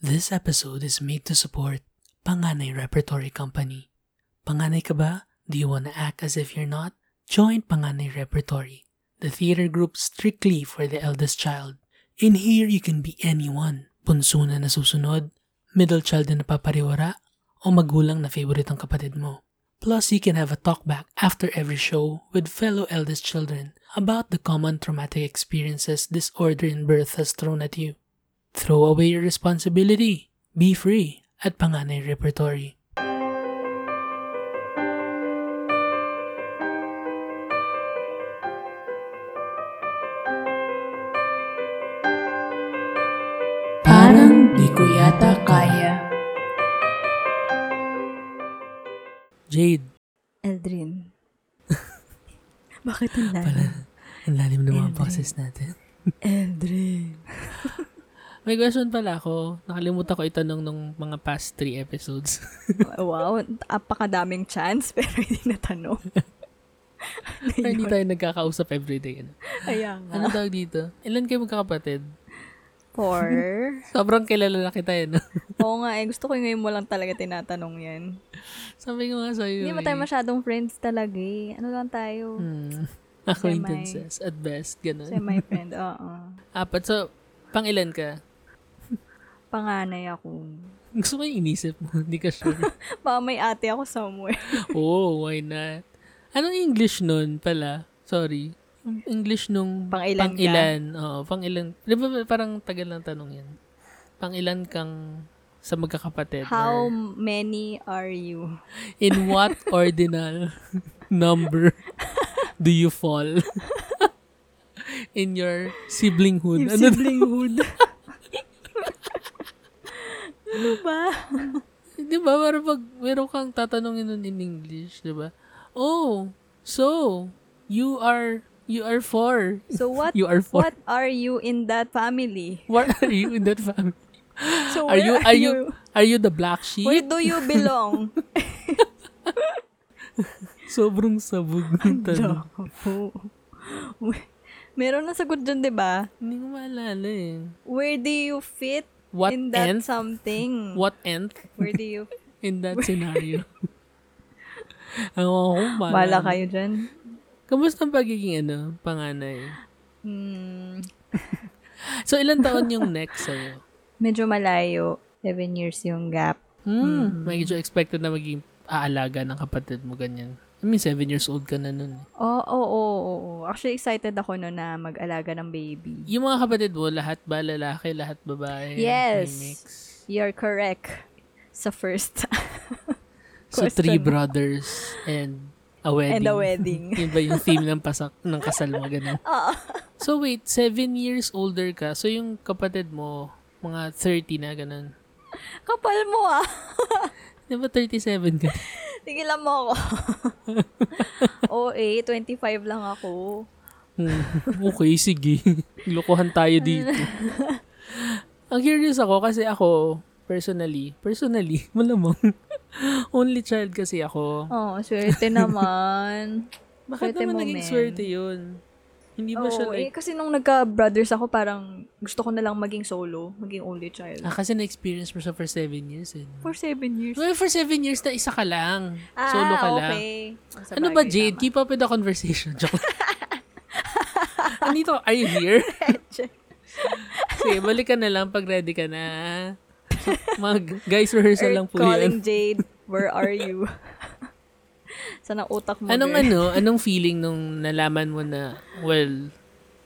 This episode is made to support Panganay Repertory Company. Panganay ka ba? Do you want to act as if you're not? Join Panganay Repertory, the theater group strictly for the eldest child. In here, you can be anyone. Punso na nasusunod, middle child na napapariwara, o magulang na favorite ang kapatid mo. Plus, you can have a talkback after every show with fellow eldest children about the common traumatic experiences disorder in birth has thrown at you. Throw away your responsibility. Be free at Panganay Repertory. Parang di ko yata kaya. Jade, Eldrin. Bakit ang lalim? ang lalim ng mga Eldrin. boses natin. Eldrin. May question pala ako. Nakalimutan ko itanong nung mga past three episodes. wow, apakadaming chance pero hindi natanong. Pero hindi tayo nagkakausap everyday. Ano, Ayan ano nga. tawag dito? Ilan kayo magkakapatid? Four. Sobrang kilala na kita yun. Oo nga eh, gusto ko ngayon mo lang talaga tinatanong yan. Sabi ko nga sa'yo Hindi mo eh. tayo masyadong friends talaga eh. Ano lang tayo? Hmm. Acquaintances at best. Ganun. Semi-friend, oo. Apat. So, pang ilan ka? Panganay ako. Gusto ko yung inisip mo. Hindi ka sure. Baka may ate ako somewhere. oh, why not? Anong English nun pala? Sorry. English nung Pang-ilan ka? pang-ilan. Oo, pang-ilan. Di ba parang tagal ng tanong yan? Pang-ilan kang sa magkakapatid? How Or many are you? in what ordinal number do you fall in your siblinghood? Yung Ano siblinghood. ano ba? Di ba? Parang pag meron kang tatanungin nun in English, di ba? Oh, so, you are, you are four. So what You are four. what are you in that family? What are you in that family? So Are where you, are you, are you the black Where sheep? do you belong? Sobrang sabog ng tanong. Meron na sagot dyan, di ba? Hindi ko maalala eh. Where do you fit What in that nth? something? What nth Where do you... in that scenario? Ang ako, Bala maalala. kayo dyan. Kamusta ang pagiging ano, panganay? Hmm, So, ilan taon yung next sa'yo? medyo malayo. Seven years yung gap. Hmm, medyo expected na maging aalaga ng kapatid mo, ganyan. I mean, seven years old ka na nun. eh. Oo, oo, oo, oo. Actually, excited ako no na mag-alaga ng baby. Yung mga kapatid mo, lahat ba lalaki, lahat babae? Yes. May mix. You're correct. Sa first. So, three brothers and a wedding. And a wedding. Yun ba yung theme ng pasak ng kasal mo, ganun? Oo. So, wait, seven years older ka. So, yung kapatid mo, mga 30 na, ganun. Kapal mo ah. Di ba 37 ka? Tigilan mo ako. Oo eh, 25 lang ako. Hmm, okay, sige. Lokohan tayo dito. Ang curious ako kasi ako, personally, personally, malamang, only child kasi ako. Oo, oh, swerte naman. Bakit Swerte naman mo, naging swerte yun? Hindi ba siya Oo, like, eh, kasi nung nagka-brothers ako, parang gusto ko na lang maging solo, maging only child. ah, kasi na-experience mo siya for seven years eh. For seven years. Well, for seven years na isa ka lang. Ah, Solo ka lang. okay. Oh, sa Ano ba, Jade? tama. Keep up with the conversation. Joke. Anito, are you here? Sige, balik ka na lang pag ready ka na. So, mga guys, rehearsal lang po calling yan. Jade, where are you? Saan ang utak mo, Anong girl? ano, anong feeling nung nalaman mo na, well,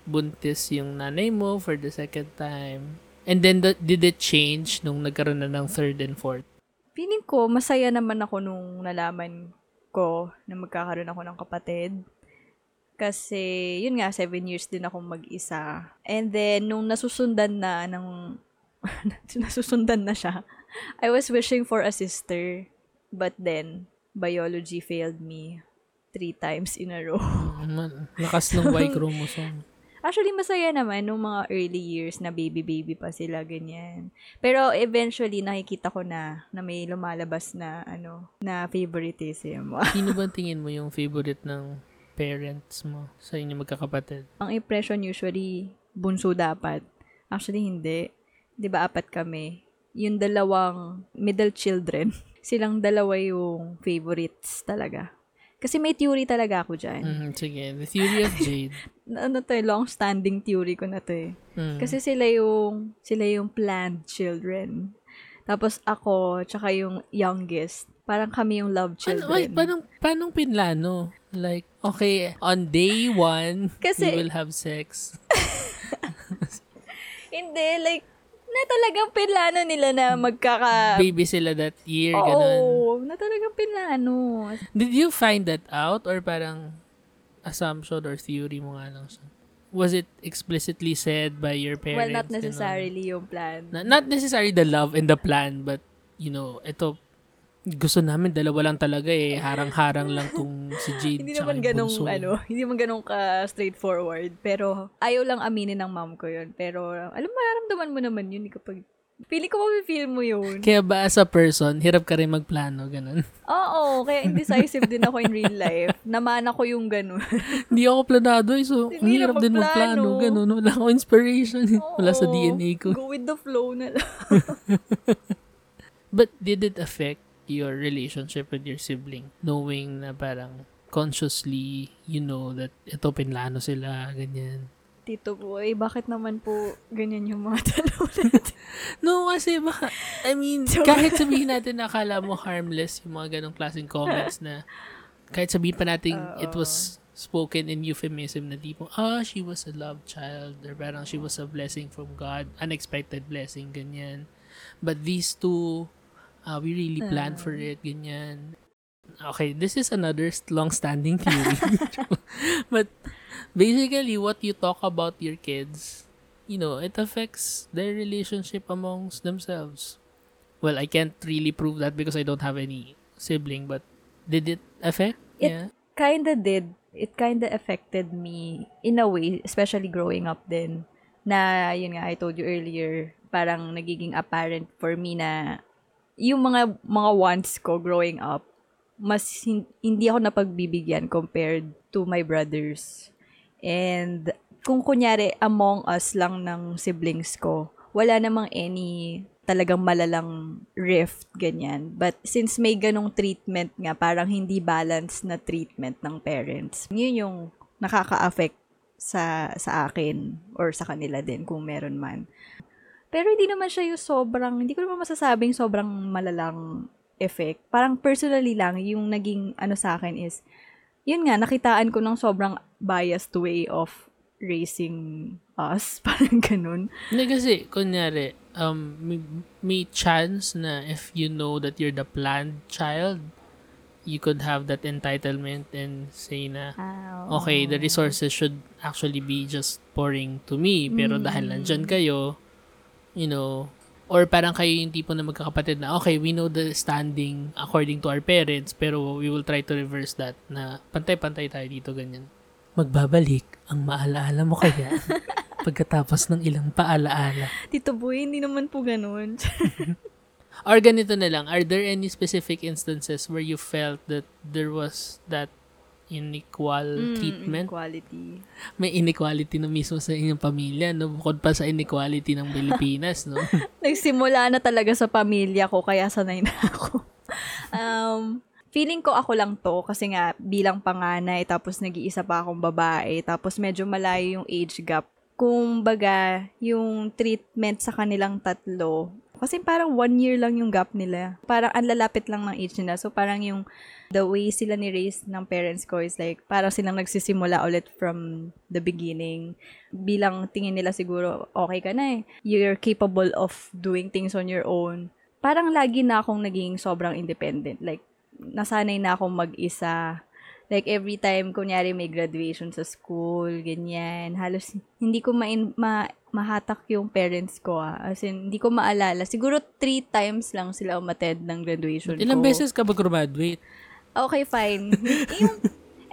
buntis yung nanay mo for the second time? And then, the, did it change nung nagkaroon na ng third and fourth? Feeling ko, masaya naman ako nung nalaman ko na magkakaroon ako ng kapatid. Kasi, yun nga, seven years din akong mag-isa. And then, nung nasusundan na ng... nasusundan na siya, I was wishing for a sister. But then, biology failed me three times in a row. Man, Lakas ng Y chromosome. Actually, masaya naman nung mga early years na baby-baby pa sila, ganyan. Pero eventually, nakikita ko na na may lumalabas na, ano, na favoritism. Sino ba tingin mo yung favorite ng parents mo sa inyo magkakapatid? Ang impression usually, bunso dapat. Actually, hindi. Di ba, apat kami. yung dalawang middle children, silang dalawa yung favorites talaga. Kasi may theory talaga ako dyan. Mhm, sige. The theory of Jade. Ano to, eh, long-standing theory ko na to eh. Mm. Kasi sila yung, sila yung planned children. Tapos ako, tsaka yung youngest, parang kami yung love Ano, children. paano, paano pinlano? Like, okay, on day one, Kasi- we will have sex. Hindi, like, na talagang pinlano nila na magkaka... Baby sila that year, ganun. Oo, na talagang pinlano. Did you find that out or parang assumption or theory mo nga lang siya? Was it explicitly said by your parents? Well, not ganun? necessarily yung plan. Na- not necessarily the love and the plan, but, you know, ito, gusto namin, dalawa lang talaga eh. Harang-harang lang tong si Jade. Hindi tsaka naman yung ganong, bunso. ano, hindi naman ganong ka straightforward. Pero, ayaw lang aminin ng mom ko yun. Pero, alam mo, nararamdaman mo naman yun kapag, feeling ko feel mo yun. Kaya ba as a person, hirap ka rin magplano, ganun? Oo, kaya indecisive din ako in real life. Namana ko yung ganun. Hindi ako planado eh, so Hindi hirap din magplano, ganun. Wala akong inspiration. eh. Wala sa Oo, DNA ko. Go with the flow na lang. But did it affect your relationship with your sibling? Knowing na parang consciously, you know that ito pinlano sila, ganyan. Tito boy, bakit naman po ganyan yung mga tanong natin? No, kasi baka, I mean, kahit sabihin natin na akala mo harmless yung mga ganong klaseng comments na kahit sabihin pa natin it was spoken in euphemism na tipong, ah, she was a love child or parang she was a blessing from God, unexpected blessing, ganyan. But these two, uh, we really planned for it, ganyan. Okay, this is another long-standing theory. but basically, what you talk about your kids, you know, it affects their relationship amongst themselves. Well, I can't really prove that because I don't have any sibling, but did it affect? It- yeah. kinda did. It kinda affected me in a way, especially growing up then. Na, yun nga, I told you earlier, parang nagiging apparent for me na yung mga mga wants ko growing up, mas hin- hindi ako napagbibigyan compared to my brothers. And kung kunyari among us lang ng siblings ko, wala namang any talagang malalang rift, ganyan. But since may ganong treatment nga, parang hindi balance na treatment ng parents, yun yung nakaka-affect sa, sa akin or sa kanila din kung meron man. Pero hindi naman siya yung sobrang, hindi ko naman masasabing sobrang malalang effect. Parang personally lang, yung naging ano sa akin is, yun nga, nakitaan ko ng sobrang biased way of raising us. Parang ganun. Hindi kasi, kunyari, um, may, may chance na if you know that you're the planned child, you could have that entitlement and say na, okay, the resources should actually be just pouring to me. Pero dahil nandyan kayo, you know, or parang kayo yung tipo na magkakapatid na, okay, we know the standing according to our parents, pero we will try to reverse that na pantay-pantay tayo dito, ganyan. Magbabalik ang maalaala mo kaya pagkatapos ng ilang paalaala. Tito Boy, hindi naman po ganun. Or ganito na lang, are there any specific instances where you felt that there was that unequal treatment? Quality. May inequality na mismo sa inyong pamilya, no? Bukod pa sa inequality ng Pilipinas, no? Nagsimula na talaga sa pamilya ko, kaya sanay na ako. um, feeling ko ako lang to, kasi nga, bilang panganay, tapos nag-iisa pa akong babae, tapos medyo malayo yung age gap. Kung baga, yung treatment sa kanilang tatlo, kasi parang one year lang yung gap nila. Parang ang lalapit lang ng age nila. So parang yung the way sila ni-raise ng parents ko is like, parang silang nagsisimula ulit from the beginning. Bilang tingin nila siguro, okay ka na eh. You're capable of doing things on your own. Parang lagi na akong naging sobrang independent. Like, nasanay na akong mag-isa. Like, every time, kunyari may graduation sa school, ganyan. Halos, hindi ko ma- ma- mahatak yung parents ko ah. As in, hindi ko maalala. Siguro three times lang sila umattend ng graduation Ilang ko. beses ka ba graduate? Okay, fine. yung,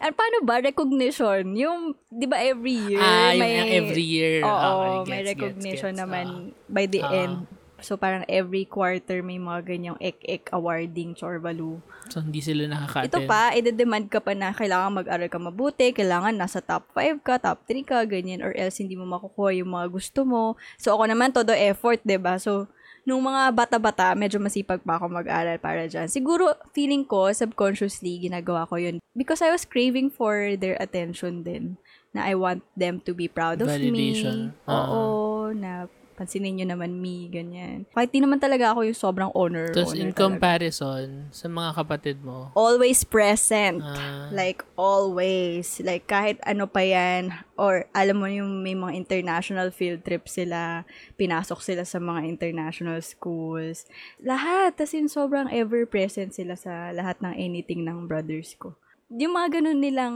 ah, paano ba? Recognition. Yung, di ba every year? ah, yung every year. Oo, okay, may gets, recognition gets, gets. naman by the Ah. end. So, parang every quarter may mga ganyang ek-ek awarding. Ah, so, hindi sila nakaka Ito pa, i-demand ka pa na kailangan mag-aral ka mabuti, kailangan nasa top 5 ka, top 3 ka, ganyan, or else hindi mo makukuha yung mga gusto mo. So, ako naman, todo effort, ba So, nung mga bata-bata, medyo masipag pa ako mag-aral para dyan. Siguro, feeling ko, subconsciously, ginagawa ko yun. Because I was craving for their attention din. Na I want them to be proud of Validation. me. Oo, na pansinin nyo naman me, ganyan. Kahit di naman talaga ako yung sobrang honor. Tapos in talaga. comparison sa mga kapatid mo, Always present. ah, Like, always. Like, kahit ano pa yan. Or, alam mo yung may mga international field trip sila. Pinasok sila sa mga international schools. Lahat. As in, sobrang ever-present sila sa lahat ng anything ng brothers ko. Yung mga ganun nilang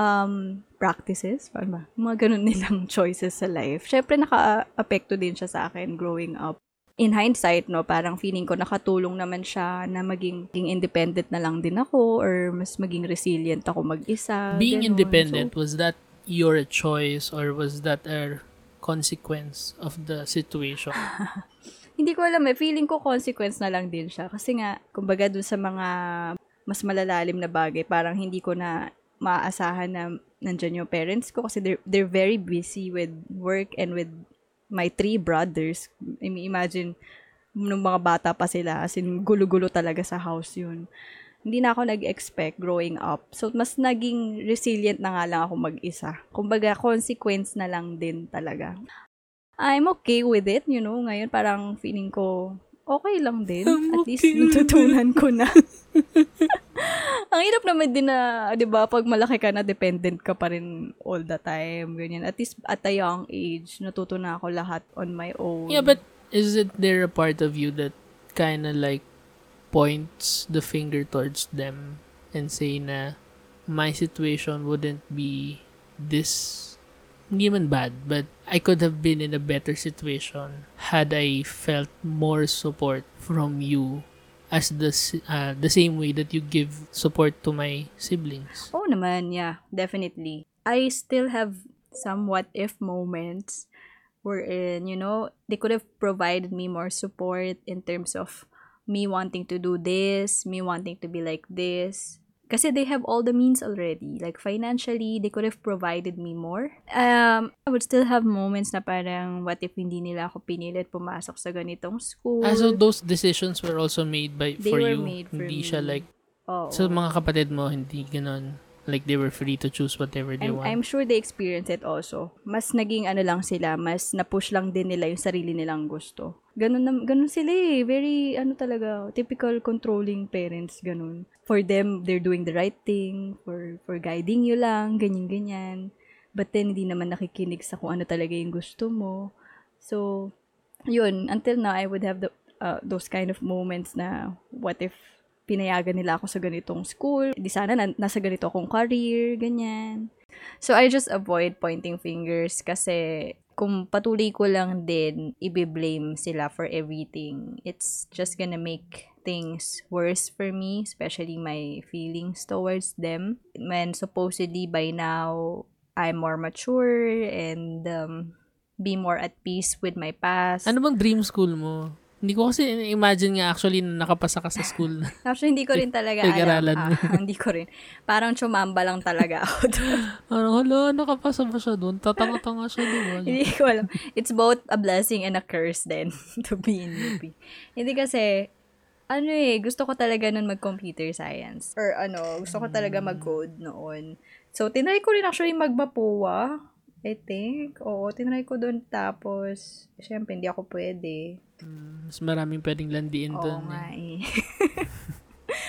um, practices? Yung mga ganun nilang choices sa life. Syempre, naka-apekto din siya sa akin growing up in hindsight, no, parang feeling ko nakatulong naman siya na maging, maging independent na lang din ako or mas maging resilient ako mag-isa. being ganun. independent, So, was that your choice or was that a consequence of the situation? hindi ko alam eh. Feeling ko consequence na lang din siya. Kasi nga, kumbaga dun sa mga mas malalalim na bagay, parang hindi ko na maaasahan na nandyan yung parents ko kasi they're, they're very busy with work and with my three brothers. I mean, imagine, nung mga bata pa sila, as in, gulo-gulo talaga sa house yun. Hindi na ako nag-expect growing up. So, mas naging resilient na nga lang ako mag-isa. Kumbaga, consequence na lang din talaga. I'm okay with it, you know. Ngayon, parang feeling ko, okay lang din. I'm At least, okay with natutunan ko na. Ang hirap naman din na, di ba, pag malaki ka na, dependent ka pa rin all the time. Ganyan. At least, at a young age, natuto na ako lahat on my own. yeah, but is it there a part of you that kind of like points the finger towards them and say na my situation wouldn't be this hindi man bad, but I could have been in a better situation had I felt more support from you as the uh, the same way that you give support to my siblings. Oo naman, yeah, definitely. I still have some what if moments wherein, you know, they could have provided me more support in terms of me wanting to do this, me wanting to be like this. Kasi they have all the means already. Like financially, they could have provided me more. Um, I would still have moments na parang what if hindi nila ako pinilit pumasok sa ganitong school. Ah, so those decisions were also made by They for were you. made for hindi siya me. like Oo. sa mga kapatid mo hindi ganon. Like they were free to choose whatever they I'm, want. I'm sure they experience it also. Mas naging ano lang sila, mas na-push lang din nila yung sarili nilang gusto. Ganun, na, ganun sila eh. Very, ano talaga, typical controlling parents, ganun. For them, they're doing the right thing, for, for guiding you lang, ganyan-ganyan. But then, hindi naman nakikinig sa kung ano talaga yung gusto mo. So, yun, until now, I would have the, uh, those kind of moments na, what if pinayagan nila ako sa ganitong school. Di sana na, nasa ganito akong career, ganyan. So, I just avoid pointing fingers kasi kung patuloy ko lang din i-blame sila for everything, it's just gonna make things worse for me, especially my feelings towards them. When supposedly by now, I'm more mature and um, be more at peace with my past. ano bang dream school mo? Hindi ko kasi imagine nga actually na nakapasa ka sa school. Actually, hindi ko rin talaga alam. Ah, hindi ko rin. Parang chumamba lang talaga ako doon. Parang, hala, nakapasa ba siya doon? Tatanga-tanga siya, ba? hindi ko alam. It's both a blessing and a curse then to be in UP. Hindi kasi, ano eh, gusto ko talaga nun mag-computer science. Or ano, gusto ko talaga mag-code noon. So, tinry ko rin actually magmapuwa. I think. Oo, tinry ko doon. Tapos, syempre, hindi ako pwede. Mas maraming pwedeng landiin Oo doon. nga eh. eh.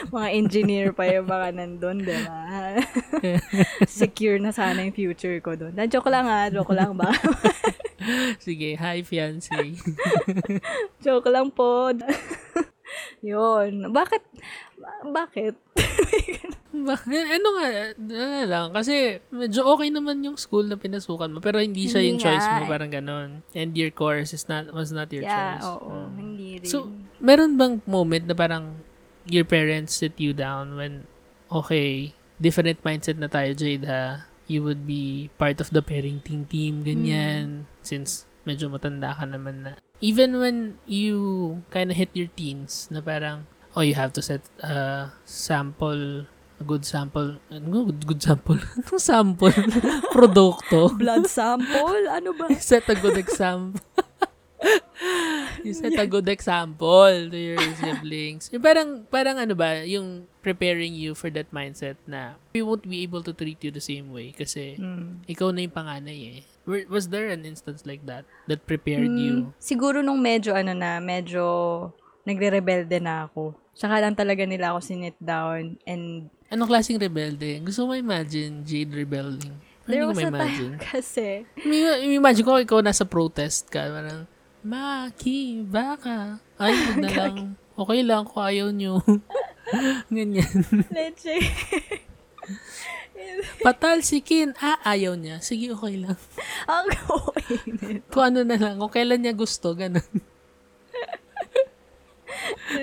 mga engineer pa yung baka nandun, di ba? Secure na sana yung future ko doon. Na joke lang ha, joke lang ba? Sige, hi, fiancé. joke lang po. Yun. Bakit? Bakit? Bakit? ano nga, ano lang, kasi medyo okay naman yung school na pinasukan mo, pero hindi siya Hindi yung choice mo, eh. parang ganon. And your course is not, was not your yeah, choice. oo. Mm. Hindi rin. So, meron bang moment na parang your parents sit you down when, okay, different mindset na tayo, Jade, ha? You would be part of the parenting team, ganyan, since medyo matanda ka naman na. Even when you kind of hit your teens, na parang, oh, you have to set a sample, good sample, ano, good, good sample, anong sample? Produkto. blood sample? Ano ba? set a good example. You set a good example to your siblings. Yung parang, parang ano ba, yung preparing you for that mindset na we won't be able to treat you the same way kasi Mm. ikaw na yung panganay eh. Was there an instance like that that prepared Mm, you? Siguro nung medyo ano na, medyo nagre-rebelde na ako. Tsaka lang talaga nila ako sinit down and Anong klaseng rebelde? Gusto mo imagine Jade rebelling? Parang there Hindi ko was a ma-imagine. time kasi imagine ko ikaw nasa protest ka. Parang, Maki, baka. Ay, wag na lang. Okay lang kung ayaw nyo. Ganyan. leche. Patal si Kin. Ah, ayaw niya. Sige, okay lang. Ang okay. Kung ano na lang. Kung kailan niya gusto, ganun.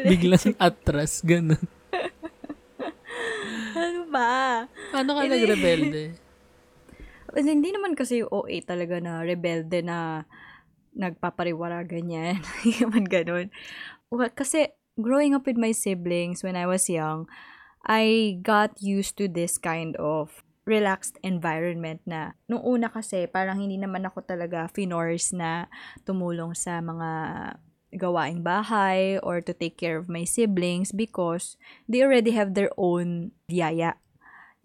Biglang atras, ganun. ano ba? Paano ka nagrebelde? Well, hindi naman kasi yung OA talaga na rebelde na nagpapariwara ganyan. Hindi naman ganun. Well, kasi growing up with my siblings when I was young, I got used to this kind of relaxed environment na nung una kasi parang hindi naman ako talaga finors na tumulong sa mga gawaing bahay or to take care of my siblings because they already have their own biyaya.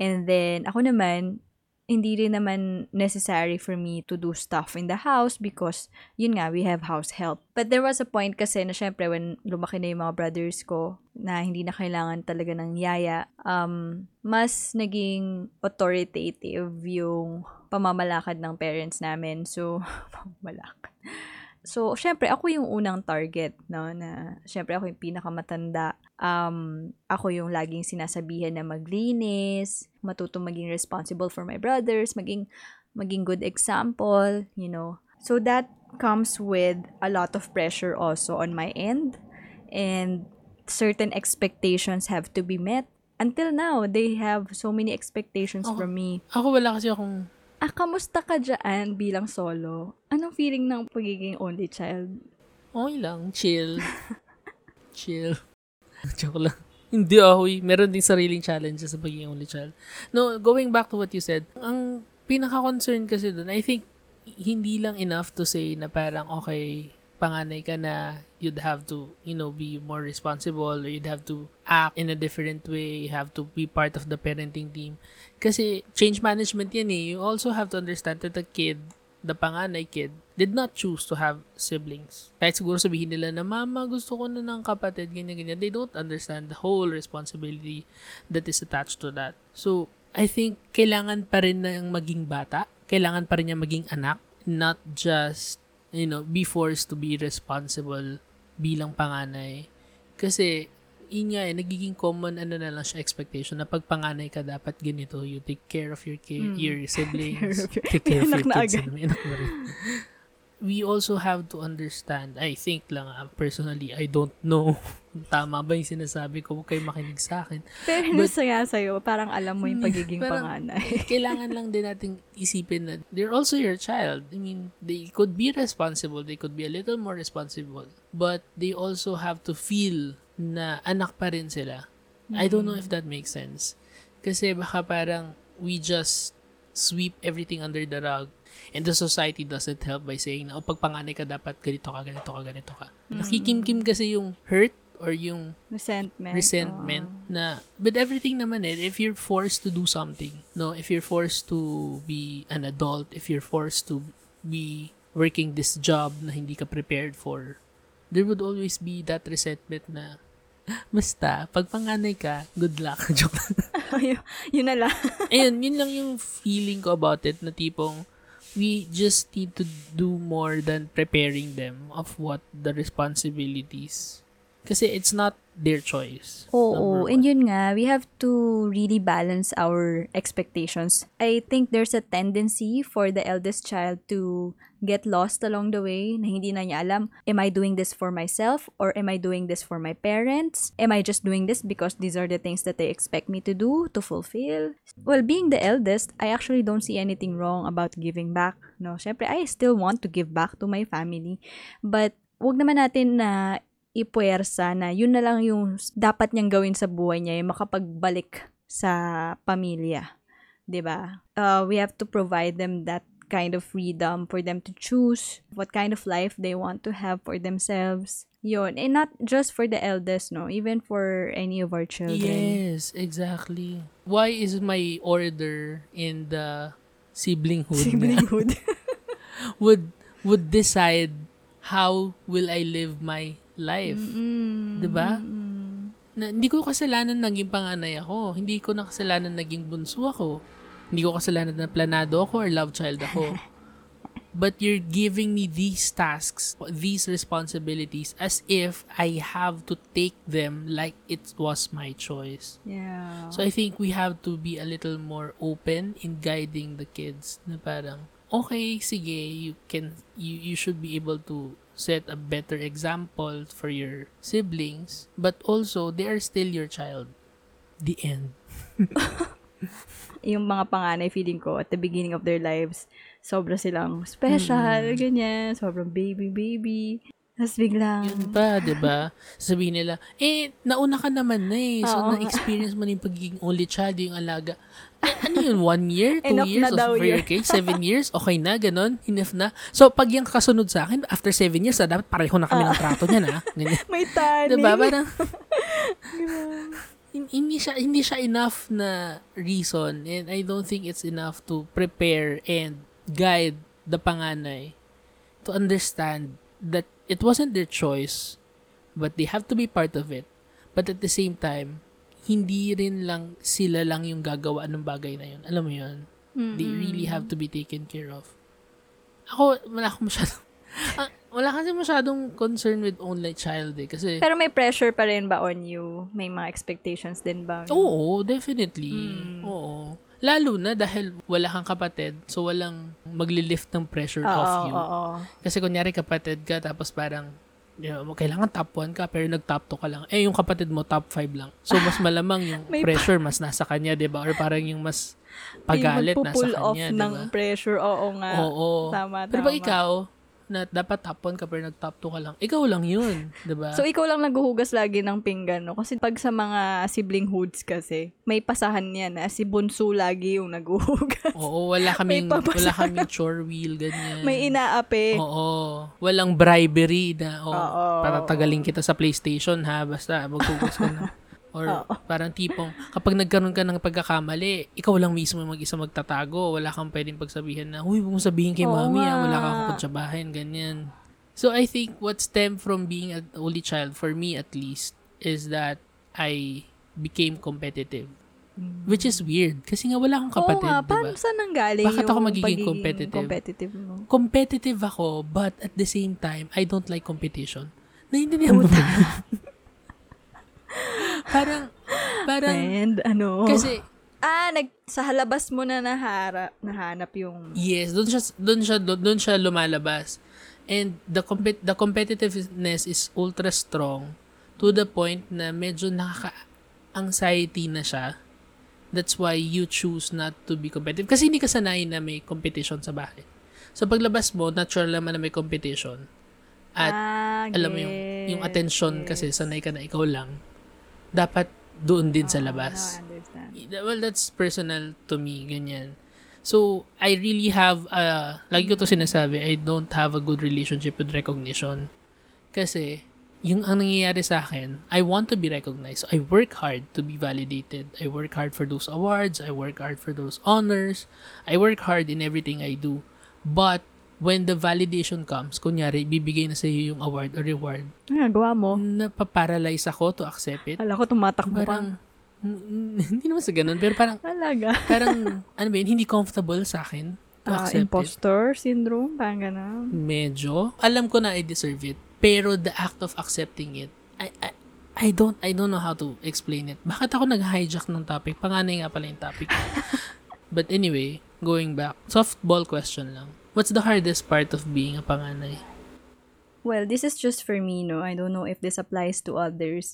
And then, ako naman, hindi rin naman necessary for me to do stuff in the house because, yun nga, we have house help. But there was a point kasi na syempre when lumaki na yung mga brothers ko na hindi na kailangan talaga ng yaya, um, mas naging authoritative yung pamamalakad ng parents namin. So, pamamalakad. So, syempre, ako yung unang target, no, na, syempre, ako yung pinakamatanda. Um, ako yung laging sinasabihan na maglinis, matuto maging responsible for my brothers, maging, maging good example, you know. So, that comes with a lot of pressure also on my end. And certain expectations have to be met. Until now, they have so many expectations Oh. from me. Ako wala kasi akong Ah, kamusta ka dyan bilang solo? Anong feeling ng pagiging only child? Okay lang, chill. chill. Joke lang. Hindi eh. Meron din sariling challenges sa pagiging only child. No, going back to what you said, ang pinaka-concern kasi dun, I think, hindi lang enough to say na parang, okay, panganay ka na, you'd have to, you know, be more responsible or you'd have to act in a different way, you have to be part of the parenting team. Kasi change management yan eh. You also have to understand that the kid, the panganay kid, did not choose to have siblings. Kahit siguro sabihin nila na, Mama, gusto ko na ng kapatid, ganyan-ganyan. They don't understand the whole responsibility that is attached to that. So, I think kailangan pa rin ng maging bata. Kailangan pa rin niya maging anak. Not just, you know, be forced to be responsible bilang panganay. Kasi, yun nga eh, nagiging common ano na lang siya expectation na pag panganay ka dapat ganito, you take care of your ki- Mm. your siblings, Care of your- take care of your na kids. ano, anak rin. We also have to understand, I think lang, ah, personally, I don't know kung tama ba yung sinasabi ko, huwag kayo makinig sa akin. Pero But- saya sa'yo, parang alam mo yung pagiging Parang- panganay. Kailangan lang din nating isipin na they're also your child. I mean, they could be responsible, they could be a little more responsible, but they also have to feel na anak pa rin sila. I don't know if that makes sense. Kasi baka parang we just sweep everything under the rug and the society doesn't help by saying oh, pag panganay ka, dapat ganito ka, ganito ka, ganito ka. Nakikimkim kasi yung hurt or yung Resentment. resentment na with everything naman eh if you're forced to do something no if you're forced to be an adult if you're forced to be working this job na hindi ka prepared for there would always be that resentment na basta pag panganay ka good luck joke. Oh. yun na lang. ayun yun lang yung feeling ko about it na tipong we just need to do more than preparing them of what the responsibilities kasi it's not their choice Oo, and yun nga, we have to really balance our expectations. I think there's a tendency for the eldest child to get lost along the way na hindi na niya alam, am I doing this for myself or am I doing this for my parents? Am I just doing this because these are the things that they expect me to do, to fulfill? Well, being the eldest, I actually don't see anything wrong about giving back. No, syempre, I still want to give back to my family. But, wag naman natin na ipuwersa na yun na lang yung dapat niyang gawin sa buhay niya, yung makapagbalik sa pamilya. 'Di ba? Uh, we have to provide them that kind of freedom for them to choose what kind of life they want to have for themselves. Yun. And not just for the eldest, no? Even for any of our children. Yes, exactly. Why is my order in the siblinghood, Siblinghood. would would decide how will I live my life? Mm, 'Di ba? mm. Na, hindi ko kasalanan naging panganay ako. Hindi ko na kasalanan naging bunso ako. Hindi ko kasalanan na planado ako or love child ako. But you're giving me these tasks, these responsibilities as if I have to take them like it was my choice. Yeah. So I think we have to be a little more open in guiding the kids na parang okay sige you can you you should be able to set a better example for your siblings but also they are still your child. The end. yung mga panganay, feeling ko, at the beginning of their lives, sobra silang special, ganyan, sobrang baby-baby. Tapos biglang, Yun pa, 'di ba? Sabihin nila, eh nauna ka naman na eh. So Oo. na-experience mo na yung pagiging only child, yung alaga. Eh, ano yun? One year? Two Enough years? na daw Or for your case? Seven years? Okay na? Ganon? Enough na? So, pag yung kasunod sa akin, after seven years, ah, dapat pareho na kami ng trato niya na. Ganyan. may taning. Diba? Parang, hin- hindi siya, hindi siya enough na reason and I don't think it's enough to prepare and guide the panganay to understand that it wasn't their choice but they have to be part of it. But at the same time, hindi rin lang sila lang yung gagawa ng bagay na yun. Alam mo yun? They really have to be taken care of. Ako, wala akong masyadong, ah, wala kasi masyadong concern with only child eh. Kasi, Pero may pressure pa rin ba on you? May mga expectations din ba? Oo, definitely. Mm. Oo. Lalo na dahil wala kang kapatid, so walang magli-lift ng pressure Oo, off you. oo. Kasi kunyari kapatid ka, tapos parang, you know, kailangan top 1 ka, pero nag-top 2 ka lang. Eh, yung kapatid mo, top 5 lang. So, mas malamang yung pressure mas nasa kanya, di ba? Or parang yung mas pagalit nasa off kanya, di ng ba? pressure, oo nga. Oo. Tama, Pero pag tama. ikaw, na dapat top 1 ka, pero nag-top 2 ka lang, ikaw lang yun, di ba? So, ikaw lang naghuhugas lagi ng pinggan, no? Kasi pag sa mga siblings kasi, may pasahan yan. Na si Bunso lagi yung naghuhugas. Oo, wala kaming, wala kaming chore wheel, ganyan. May inaapi. Oo. Walang bribery na, oh, Oo. patatagalin kita sa PlayStation ha, basta maghugas ka na. Or parang tipong, kapag nagkaroon ka ng pagkakamali, ikaw lang mismo mag-isa magtatago. Wala kang pwedeng pagsabihin na, huy, huwag mo sabihin kay Oo mami, ah, wala kang kapatsabahin, ganyan. So, I think what stemmed from being an only child, for me at least, is that I became competitive. Which is weird. Kasi nga wala akong kapatid, Oo nga, di ba? paano saan nanggaling Bakit ako magiging pagiging competitive? competitive mo? competitive ako, but at the same time, I don't like competition. Naiintindihan mo ba? parang, parang, And ano? kasi, ah, nag, sa halabas mo na nahara, nahanap yung... yes, doon siya, doon siya, doon siya lumalabas. And the compet the competitiveness is ultra strong to the point na medyo nakaka-anxiety na siya. That's why you choose not to be competitive. Kasi hindi ka sanay na may competition sa bahay. So paglabas mo, natural naman na may competition. At ah, alam mo yung, yung attention kasi sanay ka na ikaw lang. Dapat doon din sa labas. Oh, I understand. Well, that's personal to me, ganyan. So, I really have, uh, lagi ko to sinasabi, I don't have a good relationship with recognition. Kasi, yung ang nangyayari sa akin, I want to be recognized. So, I work hard to be validated. I work hard for those awards. I work hard for those honors. I work hard in everything I do. But, when the validation comes, kunyari, bibigay na sa iyo yung award or reward, Ano nagawa mo? napaparalyze ako to accept it. Kala ko tumatakbo. Parang, hindi naman sa ganun, pero parang, Talaga. parang, ano ba yun, hindi comfortable sa akin to Ah, accept it. imposter syndrome, parang gano'n. Medyo. Alam ko na I deserve it. Pero the act of accepting it, I, I, I don't, I don't know how to explain it. Bakit ako nag-hijack ng topic? Panganay nga pala yung topic. But anyway, going back, softball question lang. What's the hardest part of being a panganay? Well, this is just for me, no? I don't know if this applies to others.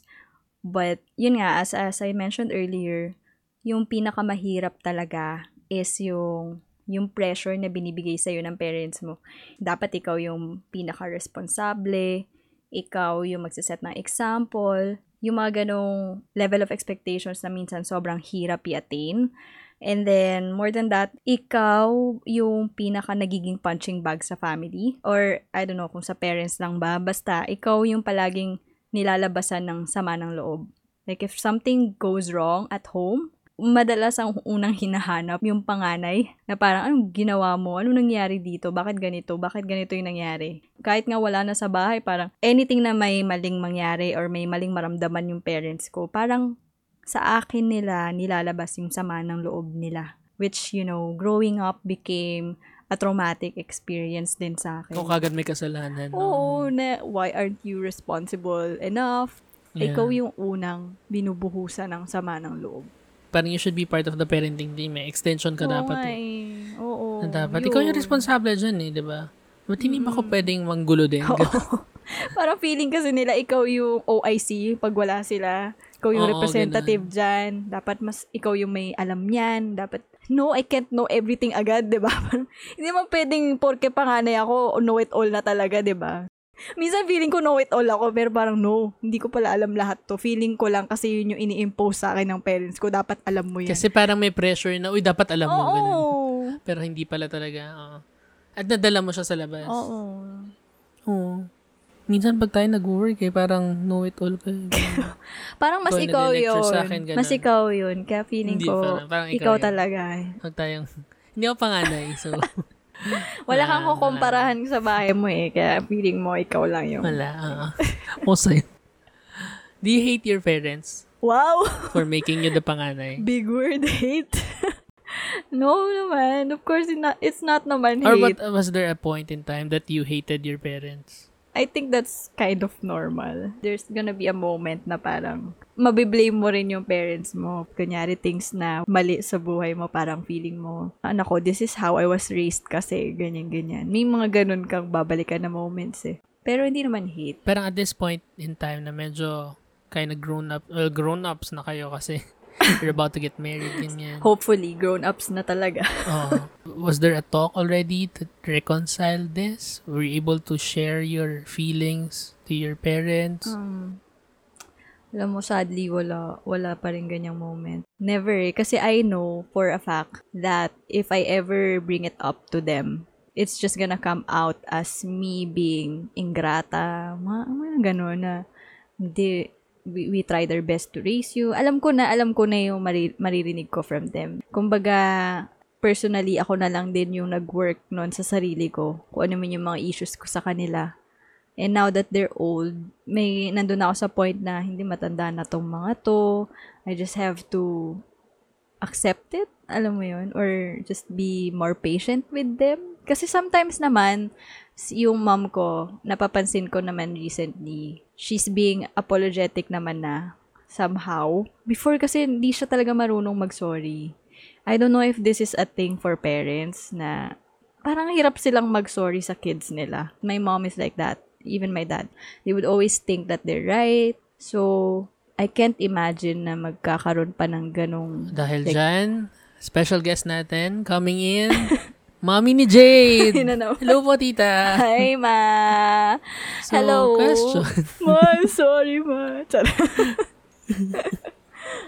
But, yun nga, as, as I mentioned earlier, yung pinakamahirap talaga is yung yung pressure na binibigay sa'yo ng parents mo. Dapat ikaw yung pinaka-responsable, ikaw yung magsiset ng example, yung mga ganong level of expectations na minsan sobrang hirap i-attain. And then, more than that, ikaw yung pinaka nagiging punching bag sa family. Or, I don't know kung sa parents lang ba. Basta, ikaw yung palaging nilalabasan ng sama ng loob. Like, if something goes wrong at home, madalas ang unang hinahanap yung panganay na parang anong ginawa mo? Anong nangyari dito? Bakit ganito? Bakit ganito yung nangyari? Kahit nga wala na sa bahay, parang anything na may maling mangyari or may maling maramdaman yung parents ko, parang sa akin nila nilalabas yung sama ng loob nila. Which, you know, growing up became a traumatic experience din sa akin. Kung kagad may kasalanan. Oo, na why aren't you responsible enough? Yeah. Ikaw yung unang binubuhusan ng sama ng loob. Parang you should be part of the parenting team. Eh. Extension ka Oo dapat. nga Eh. eh. Oo. Na dapat. Ikaw yung yun. responsable dyan eh, di ba? Ba't hindi ba ako pwedeng manggulo din? Oo. Parang feeling kasi nila ikaw yung OIC pag wala sila. Ikaw yung Oo, representative dyan. Dapat mas ikaw yung may alam yan. Dapat, no, I can't know everything agad, di ba? Hindi man pwedeng porke panganay ako, know it all na talaga, di ba? Minsan feeling ko know it all ako, pero parang no, hindi ko pala alam lahat to. Feeling ko lang kasi yun yung ini-impose sa akin ng parents ko. Dapat alam mo yan. Kasi parang may pressure na, uy, dapat alam mo. Oo. Ganun. Pero hindi pala talaga. Oo. At nadala mo siya sa labas. Oo. Oo. Minsan pag tayo nag-work eh, parang know it all ka. Parang mas Ikaw ikaw yun. sa akin, ganun. mas ikaw yun. Kaya feeling Hindi, ko, parang- parang ikaw ikaw yun. talaga. Huwag tayong, hindi ako panganay, so Wala kang kukumparahan sa bahay mo eh. Kaya feeling mo, ikaw lang yung... wala. Uh, sa'yo. Do you hate your parents Wow! for making you the panganay? Big word, hate. no naman. Of course, it's not, it's not naman Or hate. what, was there a point in time that you hated your parents? I think that's kind of normal. There's gonna be a moment na parang mabiblame mo rin yung parents mo. Kunyari, things na mali sa buhay mo, parang feeling mo, anak ko, this is how I was raised kasi, ganyan-ganyan. May mga ganun kang babalikan na moments eh. Pero hindi naman hate. Parang at this point in time na medyo kind of grown up, well, grown ups na kayo kasi you're about to get married, ganyan. Hopefully, grown-ups na talaga. Oh, was there a talk already to reconcile this? Were you able to share your feelings to your parents? Um, alam mo, sadly, wala, wala pa rin ganyang moment. Never eh. Kasi I know for a fact that if I ever bring it up to them, it's just gonna come out as me being ingrata. Mga, mga ganun na, hindi, we, we tried our best to raise you. Alam ko na, alam ko na yung mari, maririnig ko from them. Kumbaga, personally, ako na lang din yung nag-work noon sa sarili ko. Kung ano man yung mga issues ko sa kanila. And now that they're old, may nandun ako sa point na hindi matanda na tong mga to. I just have to accept it, alam mo yun, or just be more patient with them. Kasi sometimes naman, yung mom ko, napapansin ko naman recently, she's being apologetic naman na somehow. Before kasi hindi siya talaga marunong mag-sorry. I don't know if this is a thing for parents na parang hirap silang mag-sorry sa kids nila. My mom is like that. Even my dad. They would always think that they're right. So, I can't imagine na magkakaroon pa ng ganong... Dahil like, dyan, special guest natin coming in, Mommy ni Jade! Hello po, tita! Hi, ma! So, Hello! question. ma, sorry, ma.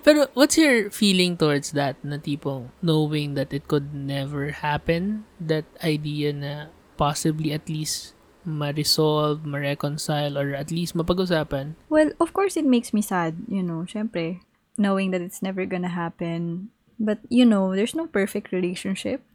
Pero what's your feeling towards that na tipong knowing that it could never happen? That idea na possibly at least ma-resolve, ma-reconcile, or at least mapag-usapan? Well, of course, it makes me sad, you know, syempre, knowing that it's never gonna happen. But, you know, there's no perfect relationship.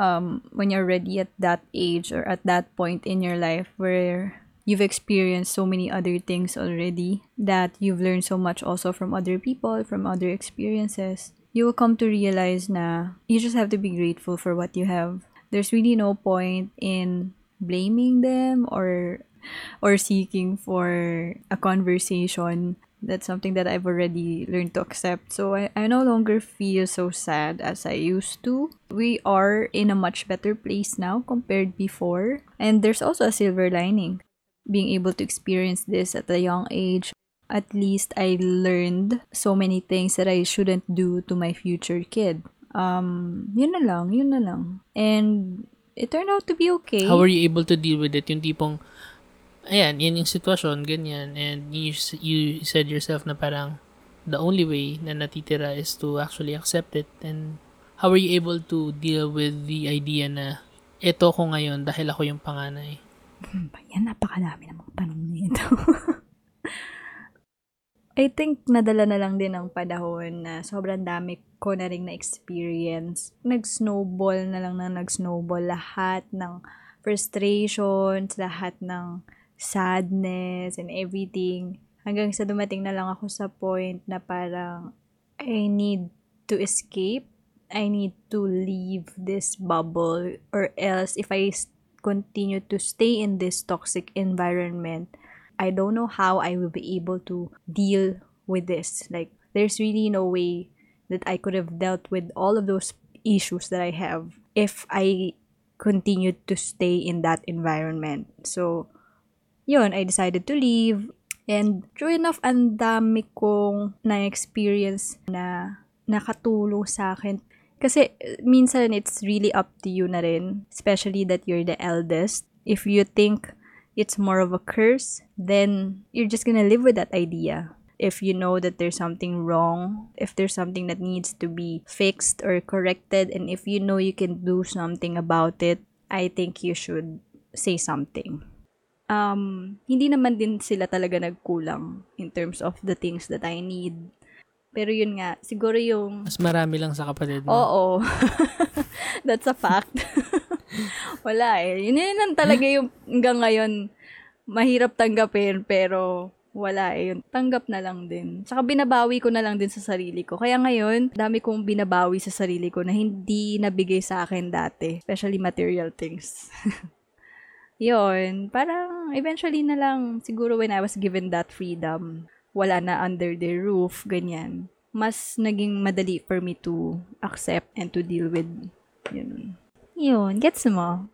Um, when you're ready at that age or at that point in your life where you've experienced so many other things already, that you've learned so much also from other people, from other experiences, you will come to realize na you just have to be grateful for what you have. There's really no point in blaming them or or seeking for a conversation that's something that I've already learned to accept. So I, I no longer feel so sad as I used to. We are in a much better place now compared before. And there's also a silver lining. Being able to experience this at a young age, at least I learned so many things that I shouldn't do to my future kid. Um, yun na lang, yun na lang. And it turned out to be okay. How were you able to deal with it? Yung tipong, ayan, yan yung sitwasyon, ganyan. And you, you said yourself na parang the only way na natitira is to actually accept it. And how were you able to deal with the idea na ito ko ngayon dahil ako yung panganay? Hmm, yan, napakadami ng mga tanong nito. I think nadala na lang din ng panahon na sobrang dami ko na rin na-experience. Nag-snowball na lang na nag-snowball lahat ng frustrations, lahat ng sadness and everything. Hanggang sa dumating na lang ako sa point na parang I need to escape. I need to leave this bubble or else if I continue to stay in this toxic environment, I don't know how I will be able to deal with this. Like, there's really no way that I could have dealt with all of those issues that I have if I continued to stay in that environment. So, yun, I decided to leave. And true enough, ang dami kong na-experience na nakatulong sa akin. Kasi minsan it's really up to you na rin, especially that you're the eldest. If you think it's more of a curse, then you're just gonna live with that idea. If you know that there's something wrong, if there's something that needs to be fixed or corrected, and if you know you can do something about it, I think you should say something. Um, hindi naman din sila talaga nagkulang in terms of the things that I need. Pero yun nga, siguro yung... Mas marami lang sa kapatid mo. Oo. That's a fact. Wala eh. Yun yun lang talaga yung hanggang ngayon mahirap tanggapin pero wala eh. Yun, tanggap na lang din. Saka binabawi ko na lang din sa sarili ko. Kaya ngayon, dami kong binabawi sa sarili ko na hindi nabigay sa akin dati. Especially material things. Yun. Parang eventually na lang, siguro when I was given that freedom, wala na under their roof, ganyan. Mas naging madali for me to accept and to deal with, yun. Yun, gets mo?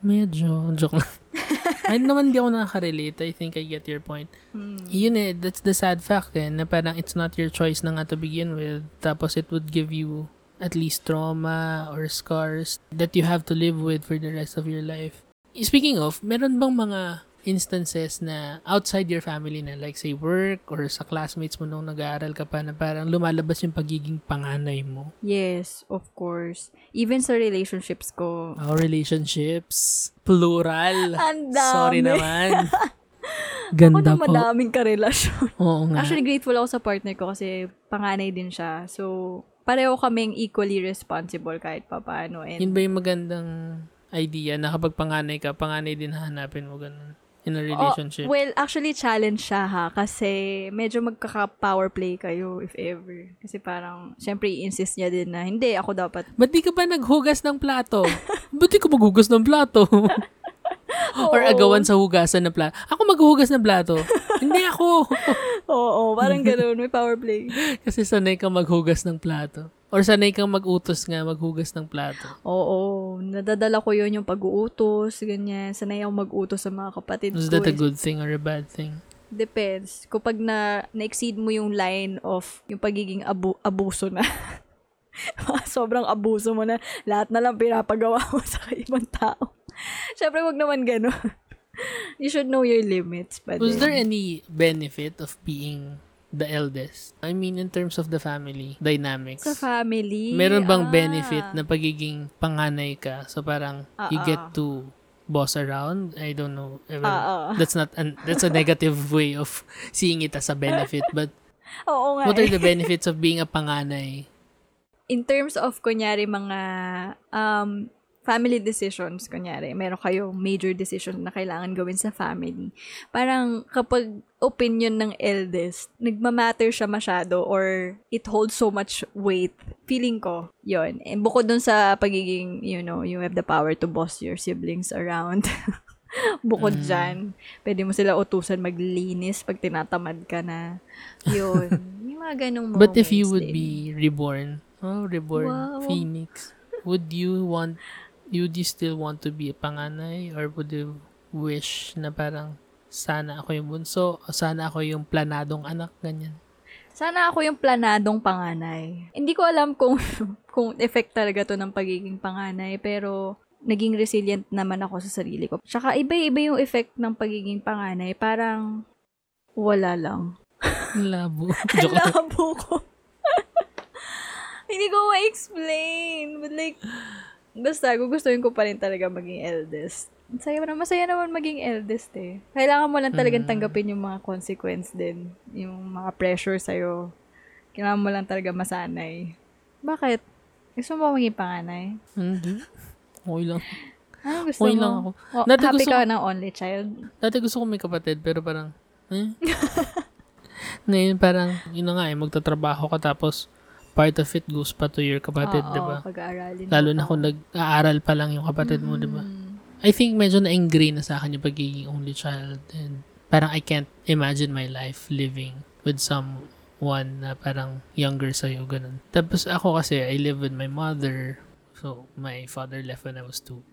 Medyo, joke lang. Ay naman di ako nakaka-relate. I think I get your point. Hmm. Yun eh, that's the sad fact eh, na parang it's not your choice na nga to begin with. Tapos it would give you at least trauma or scars that you have to live with for the rest of your life. Speaking of, meron bang mga instances na outside your family na like say work or sa classmates mo nung nag-aaral ka pa na parang lumalabas yung pagiging panganay mo? Yes, of course. Even sa relationships ko. Oh, relationships. Plural. Ang dami. Sorry naman. Ako Ganda na po. madaming karelasyon. Oo nga. Actually, grateful ako sa partner ko kasi panganay din siya. So, pareho kaming equally responsible kahit papaano. And Yun ba yung magandang idea na kapag panganay ka, panganay din hahanapin mo ganun in a relationship? Oh, well, actually, challenge siya ha. Kasi medyo magkaka-power play kayo if ever. Kasi parang, syempre, i-insist niya din na, hindi, ako dapat. Ba't di ka ba naghugas ng plato? Ba't di ka maghugas ng plato? Or Oo. agawan sa hugasan ng plato. Ako maghuhugas ng plato. Hindi ako. Oo, parang ganoon. May power play. Kasi sanay kang maghugas ng plato. Or sanay kang mag-utos nga maghugas ng plato. Oo, nadadala ko yun yung pag-uutos, ganyan. Sanay ako mag-utos sa mga kapatid Is ko. that a good thing or a bad thing? Depends. Kapag na, na-exceed mo yung line of yung pagiging abu- abuso na. Sobrang abuso mo na lahat na lang pinapagawa mo sa ibang tao. Siyempre, wag naman gano'n. you should know your limits. But Was there any benefit of being the eldest? I mean, in terms of the family dynamics. Sa family. Meron bang ah. benefit na pagiging panganay ka? So parang you Ah, get ah. to boss around. I don't know. Ah, ah. that's not an that's a negative way of seeing it as a benefit. But Oo nga. what are eh. the benefits of being a panganay? in terms of, kunyari, mga um, family decisions, kunyari, meron kayong major decision na kailangan gawin sa family. Parang kapag opinion ng eldest, nagmamatter siya masyado or it holds so much weight. Feeling ko, yon And bukod dun sa pagiging, you know, you have the power to boss your siblings around. bukod Mm. dyan, pwede mo sila utusan maglinis pag tinatamad ka na. Yun. Yung mga ganong moments But if you would din. be reborn, oh, reborn Wow. phoenix, would you want would you still want to be a panganay or would you wish na parang sana ako yung bunso o sana ako yung planadong anak ganyan? Sana ako yung planadong panganay. Hindi ko alam kung kung effect talaga to ng pagiging panganay, pero naging resilient naman ako sa sarili ko. Tsaka iba-iba yung effect ng pagiging panganay. Parang wala lang. Labo. Labo ko. Hindi ko ma-explain. But like, basta gugustuhin ko pa rin talaga maging eldest. Masaya na, masaya naman maging eldest eh. Kailangan mo lang talagang Mm. tanggapin yung mga consequence din. Yung mga pressure sa'yo. Kailangan mo lang talaga masanay. Bakit? Gusto mo ba maging panganay? Hindi. Okay lang. Ano gusto Okay mo? lang ako. O, Dati happy gusto- ka ng only child? Dati gusto ko may kapatid, pero parang, eh? Ngayon parang, yun na nga eh, magtatrabaho ka tapos part of it goes pa to your kapatid, di ba? pag-aaralin Lalo na kung nag-aaral pa lang yung kapatid mo, di ba? Mm. I think medyo na-ingrain na sa akin yung pagiging only child and parang I can't imagine my life living with someone na parang younger sa'yo, ganun. Tapos ako kasi, I live with my mother. So, my father left when I was two.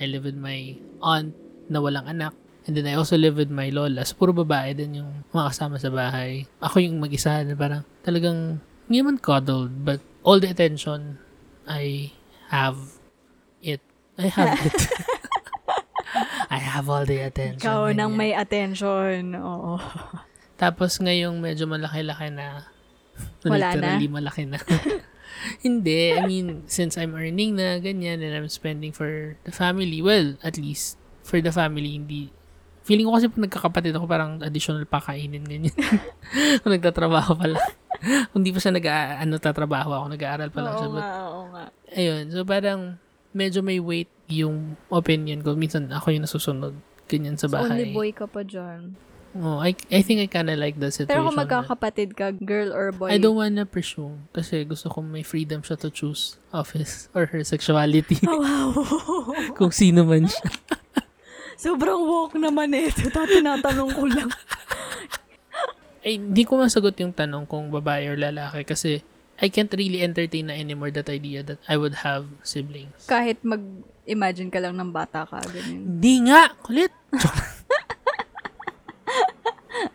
I live with my aunt na walang anak. And then I also live with my lola. So, puro babae din yung mga kasama sa bahay. Ako yung mag-isa na parang talagang hindi naman coddled, but all the attention I have it. I have it. I have all the attention. Ikaw nang may attention. Oo. Tapos ngayong medyo malaki-laki na. Wala na? literally malaki na. Hindi. I mean, since I'm earning na ganyan and I'm spending for the family, well, at least for the family, hindi. Feeling ko kasi pag nagkakapatid ako, parang additional pakainin ganyan. Kung nagtatrabaho pa lang. Kung di pa siya nag ano, tatrabaho ako, nag-aaral pa lang siya. Oo But, nga, oo nga. ayun. So, parang medyo may weight yung opinion ko. Minsan ako yung nasusunod ganyan sa So, only bahay. boy ka pa dyan. Oh, I, I think I kinda like the situation. Pero kung magkakapatid ka, girl or boy, I don't wanna pursue kasi gusto kong may freedom siya to choose of his or her sexuality. Oh, wow. kung sino man siya. Sobrang woke naman eh. Ito, tinatanong ko lang. Ay, hindi ko masagot yung tanong kung babae or lalaki kasi I can't really entertain na anymore that idea that I would have siblings. Kahit mag-imagine ka lang ng bata ka, ganyan. Hindi nga! Kulit!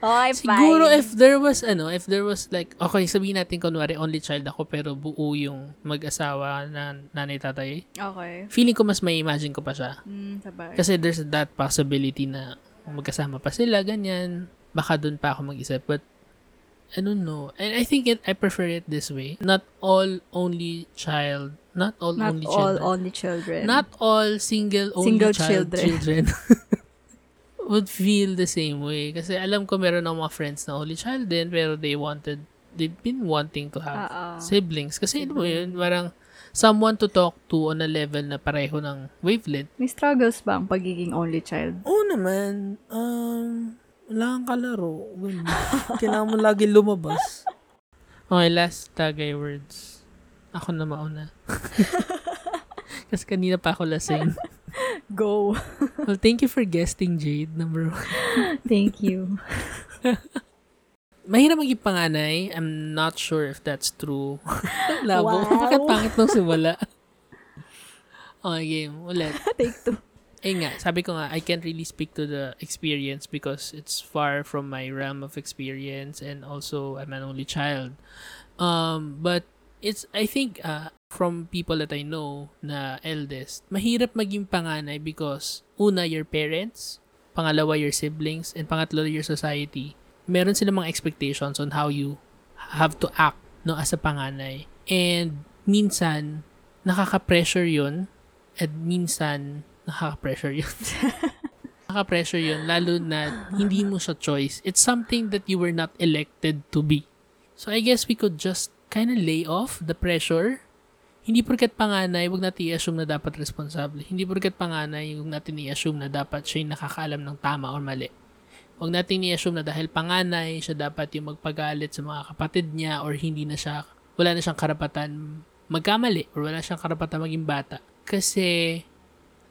Okay, Siguro if there was, ano, if there was like, okay, sabihin natin kunwari only child ako pero buo yung mag-asawa na nanay tatay. Okay. Feeling ko mas may imagine ko pa siya. Mm, sabay. Kasi there's that possibility na magkasama pa sila, ganyan. Baka dun pa ako mag-isip. But, I don't know. And I think it, I prefer it this way. Not all only child, not all Not only all children. only children. Not all single only Single child children. children. would feel the same way. Kasi alam ko meron akong mga friends na only child din, pero they wanted, they've been wanting to have Oo. siblings. Kasi ano mo yun, parang someone to talk to on a level na pareho ng wavelength. May struggles ba ang pagiging only child? Oo naman. Um, wala kang kalaro. Ganun. Kailangan mo lagi lumabas. Okay, last tagay words. Ako na mauna. Kasi kanina pa ako lasing. Go. Well, thank you for guesting, Jade. Number one. Thank you. Mahirap maging panganay. I'm not sure if that's true. Labo. Wow. Bakit pangit nung simula? okay, game. Ulit. Take two. Eh nga, sabi ko nga, I can't really speak to the experience because it's far from my realm of experience and also I'm an only child. Um, but it's, I think, uh, from people that I know na eldest, mahirap maging panganay because una, your parents, pangalawa, your siblings, and pangatlo, your society. Meron silang mga expectations on how you have to act no as a panganay. And minsan, nakaka-pressure yun at minsan, nakaka-pressure yun. nakaka-pressure yun, lalo na hindi mo siya choice. It's something that you were not elected to be. So I guess we could just kind of lay off the pressure. Hindi porket panganay, wag natin i-assume na dapat responsable. Hindi porket panganay, wag natin i-assume na dapat siya yung nakakaalam ng tama or mali. Wag natin i-assume na dahil panganay, siya dapat yung magpagalit sa mga kapatid niya or hindi na siya, wala na siyang karapatan magkamali or wala siyang karapatan maging bata. Kasi,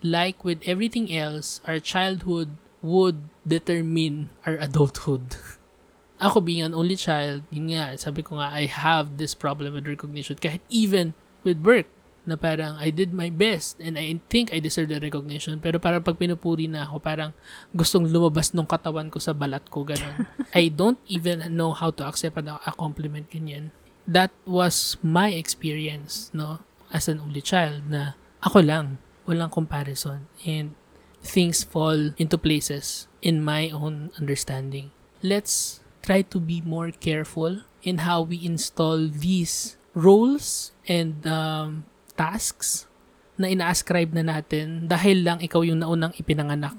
like with everything else, our childhood would determine our adulthood. Ako being an only child, yun nga, sabi ko nga, I have this problem with recognition. Kahit even with work, na parang I did my best and I think I deserve the recognition. Pero parang pag pinupuri na ako, parang gustong lumabas nung katawan ko sa balat ko, ganun. I don't even know how to accept a, compliment ganyan. That was my experience, no? As an only child, na ako lang, walang comparison. And things fall into places in my own understanding. Let's try to be more careful in how we install these roles and um, tasks na ina-ascribe na natin dahil lang ikaw yung naunang ipinanganak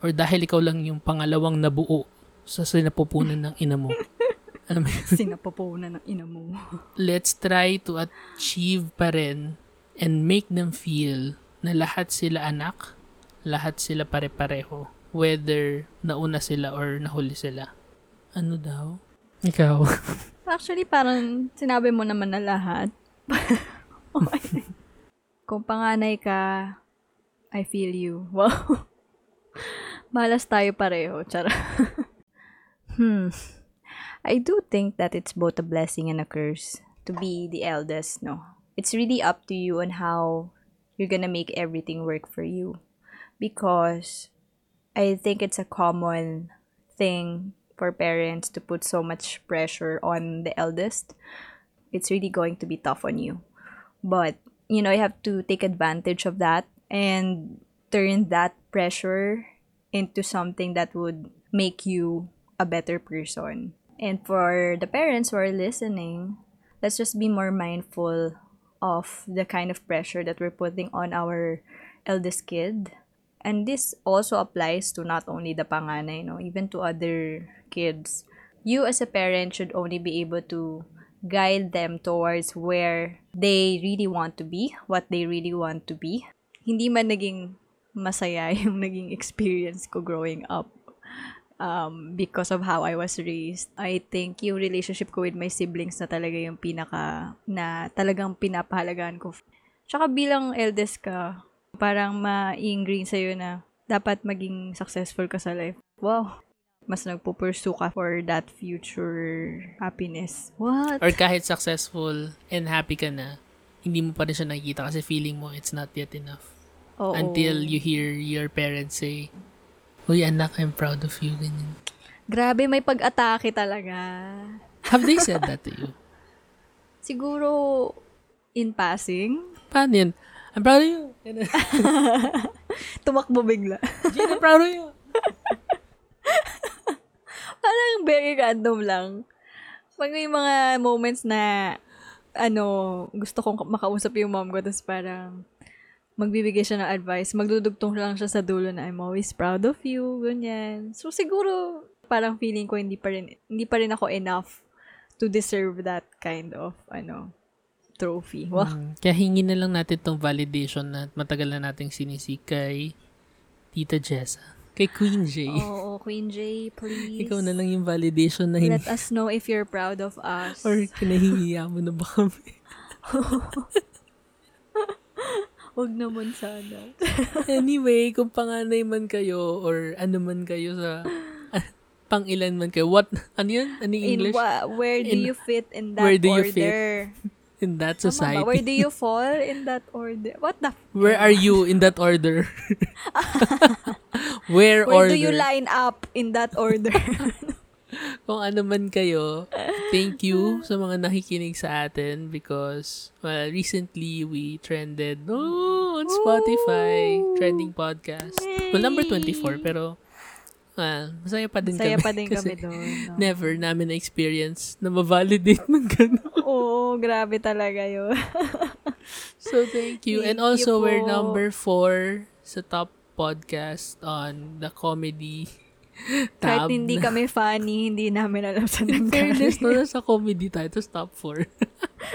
or dahil ikaw lang yung pangalawang nabuo sa sinapupunan ng ina mo. Alam mo yun? Sinapapunan ng ina mo. let's try to achieve pa rin and make them feel na lahat sila anak, lahat sila pare-pareho, whether nauna sila or nahuli sila. Ano daw? Ikaw? Actually, parang sinabi mo naman na lahat. okay. Kung panganay ka, I feel you. Wow. Malas tayo pareho. Chara. hmm. I do think that it's both a blessing and a curse to be the eldest, no? It's really up to you on how you're gonna make everything work for you. Because I think it's a common thing for parents to put so much pressure on the eldest. It's really going to be tough on you. But, you know, you have to take advantage of that and turn that pressure into something that would make you a better person. And for the parents who are listening, let's just be more mindful of the kind of pressure that we're putting on our eldest kid. And this also applies to not only the panganay, no, even to other kids. You as a parent should only be able to guide them towards where they really want to be, what they really want to be. Hindi man naging masaya yung naging experience ko growing up um, because of how I was raised. I think yung relationship ko with my siblings na talaga yung pinaka, na talagang pinapahalagaan ko. Tsaka bilang eldest ka, parang ma-ingrain sa'yo na dapat maging successful ka sa life. Wow. Mas nagpo-pursue ka for that future happiness. What? Or kahit successful and happy ka na, hindi mo pa rin siya nakikita kasi feeling mo it's not yet enough. Oo. Until you hear your parents say, Uy, anak, I'm proud of you. Ganyan. Grabe, may pag-atake talaga. Have they said that to you? Siguro, in passing, Paano yun? I'm proud of you. Tumakbo bigla. Gina, I'm proud of you. Parang very random lang. Pag may mga moments na, ano, gusto kong makausap yung mom ko, tapos parang, magbibigay siya ng advice, magdudugtong lang siya sa dulo na I'm always proud of you, ganyan. So, siguro, parang feeling ko hindi pa rin, hindi pa rin ako enough to deserve that kind of, ano, trophy. Wow. Mm, Kaya hingi na lang natin tong validation na matagal na nating sinisik kay Tita Jessa. Kay Queen J. Oo, Queen J, please. Ikaw na lang yung validation na hindi. Let us know if you're proud of us. Or kinahihiya mo na ba kami? Wag naman sana. anyway, kung panganay man kayo or ano man kayo sa ah, pang ilan man kayo, what, ano yun? Ano yung In English? wha- where do In- you fit in that where do you order? fit In that Tama ba? society. Where do you fall in that order? What the? f- Where are you in that order? Where, Where order? do you line up in that order? Kung ano man kayo, thank you sa mga nakikinig sa atin because, well, recently we trended oh, on Spotify, Ooh. trending podcast. Well, number 24, pero well, masaya pa din Saya kami. pa din kami doon. no? Never namin na-experience na ma-validate ng gano'n. Oo, grabe talaga yun. So, thank you. And Thank also, you we're number 4 sa top podcast on the comedy tab. Kahit hindi kami funny, hindi namin alam sa In fairness, no, nasa comedy tayo. Tapos top 4.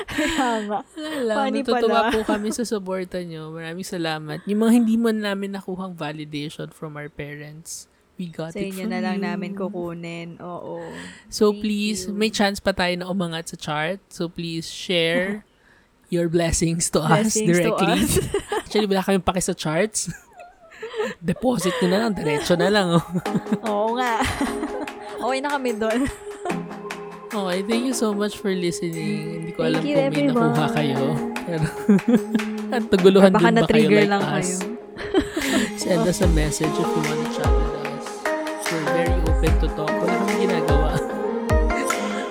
Kaya nga. Wala lang. Funny Natutuwa pala. po kami sa suporta nyo. Maraming salamat. Yung mga hindi man namin nakuhang validation from our parents, we got Sa it from na lang you. namin kukunin. Oo. So Thank please, you. may chance pa tayo na umangat sa chart. So please share your blessings to us Blessings to directly. us. Actually, wala kami paki sa charts. Deposit nyo na lang. Diretso na lang. Oh. Oo nga. okay na kami doon. Okay, thank you so much for listening. Hindi ko alam Thank you, kung may everyone. nakuha kayo. Pero, at naguluhan Baka din ba kayo like lang us? kayo. Send us a message if you want to chat with us. We're very open to talk. Wala kami ginagawa.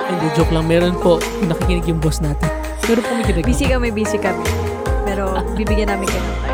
Hindi, joke lang. Meron po. Nakikinig yung boss natin. Meron kami ginagawa. Busy kami, busy kami. Pero bibigyan namin kayo ng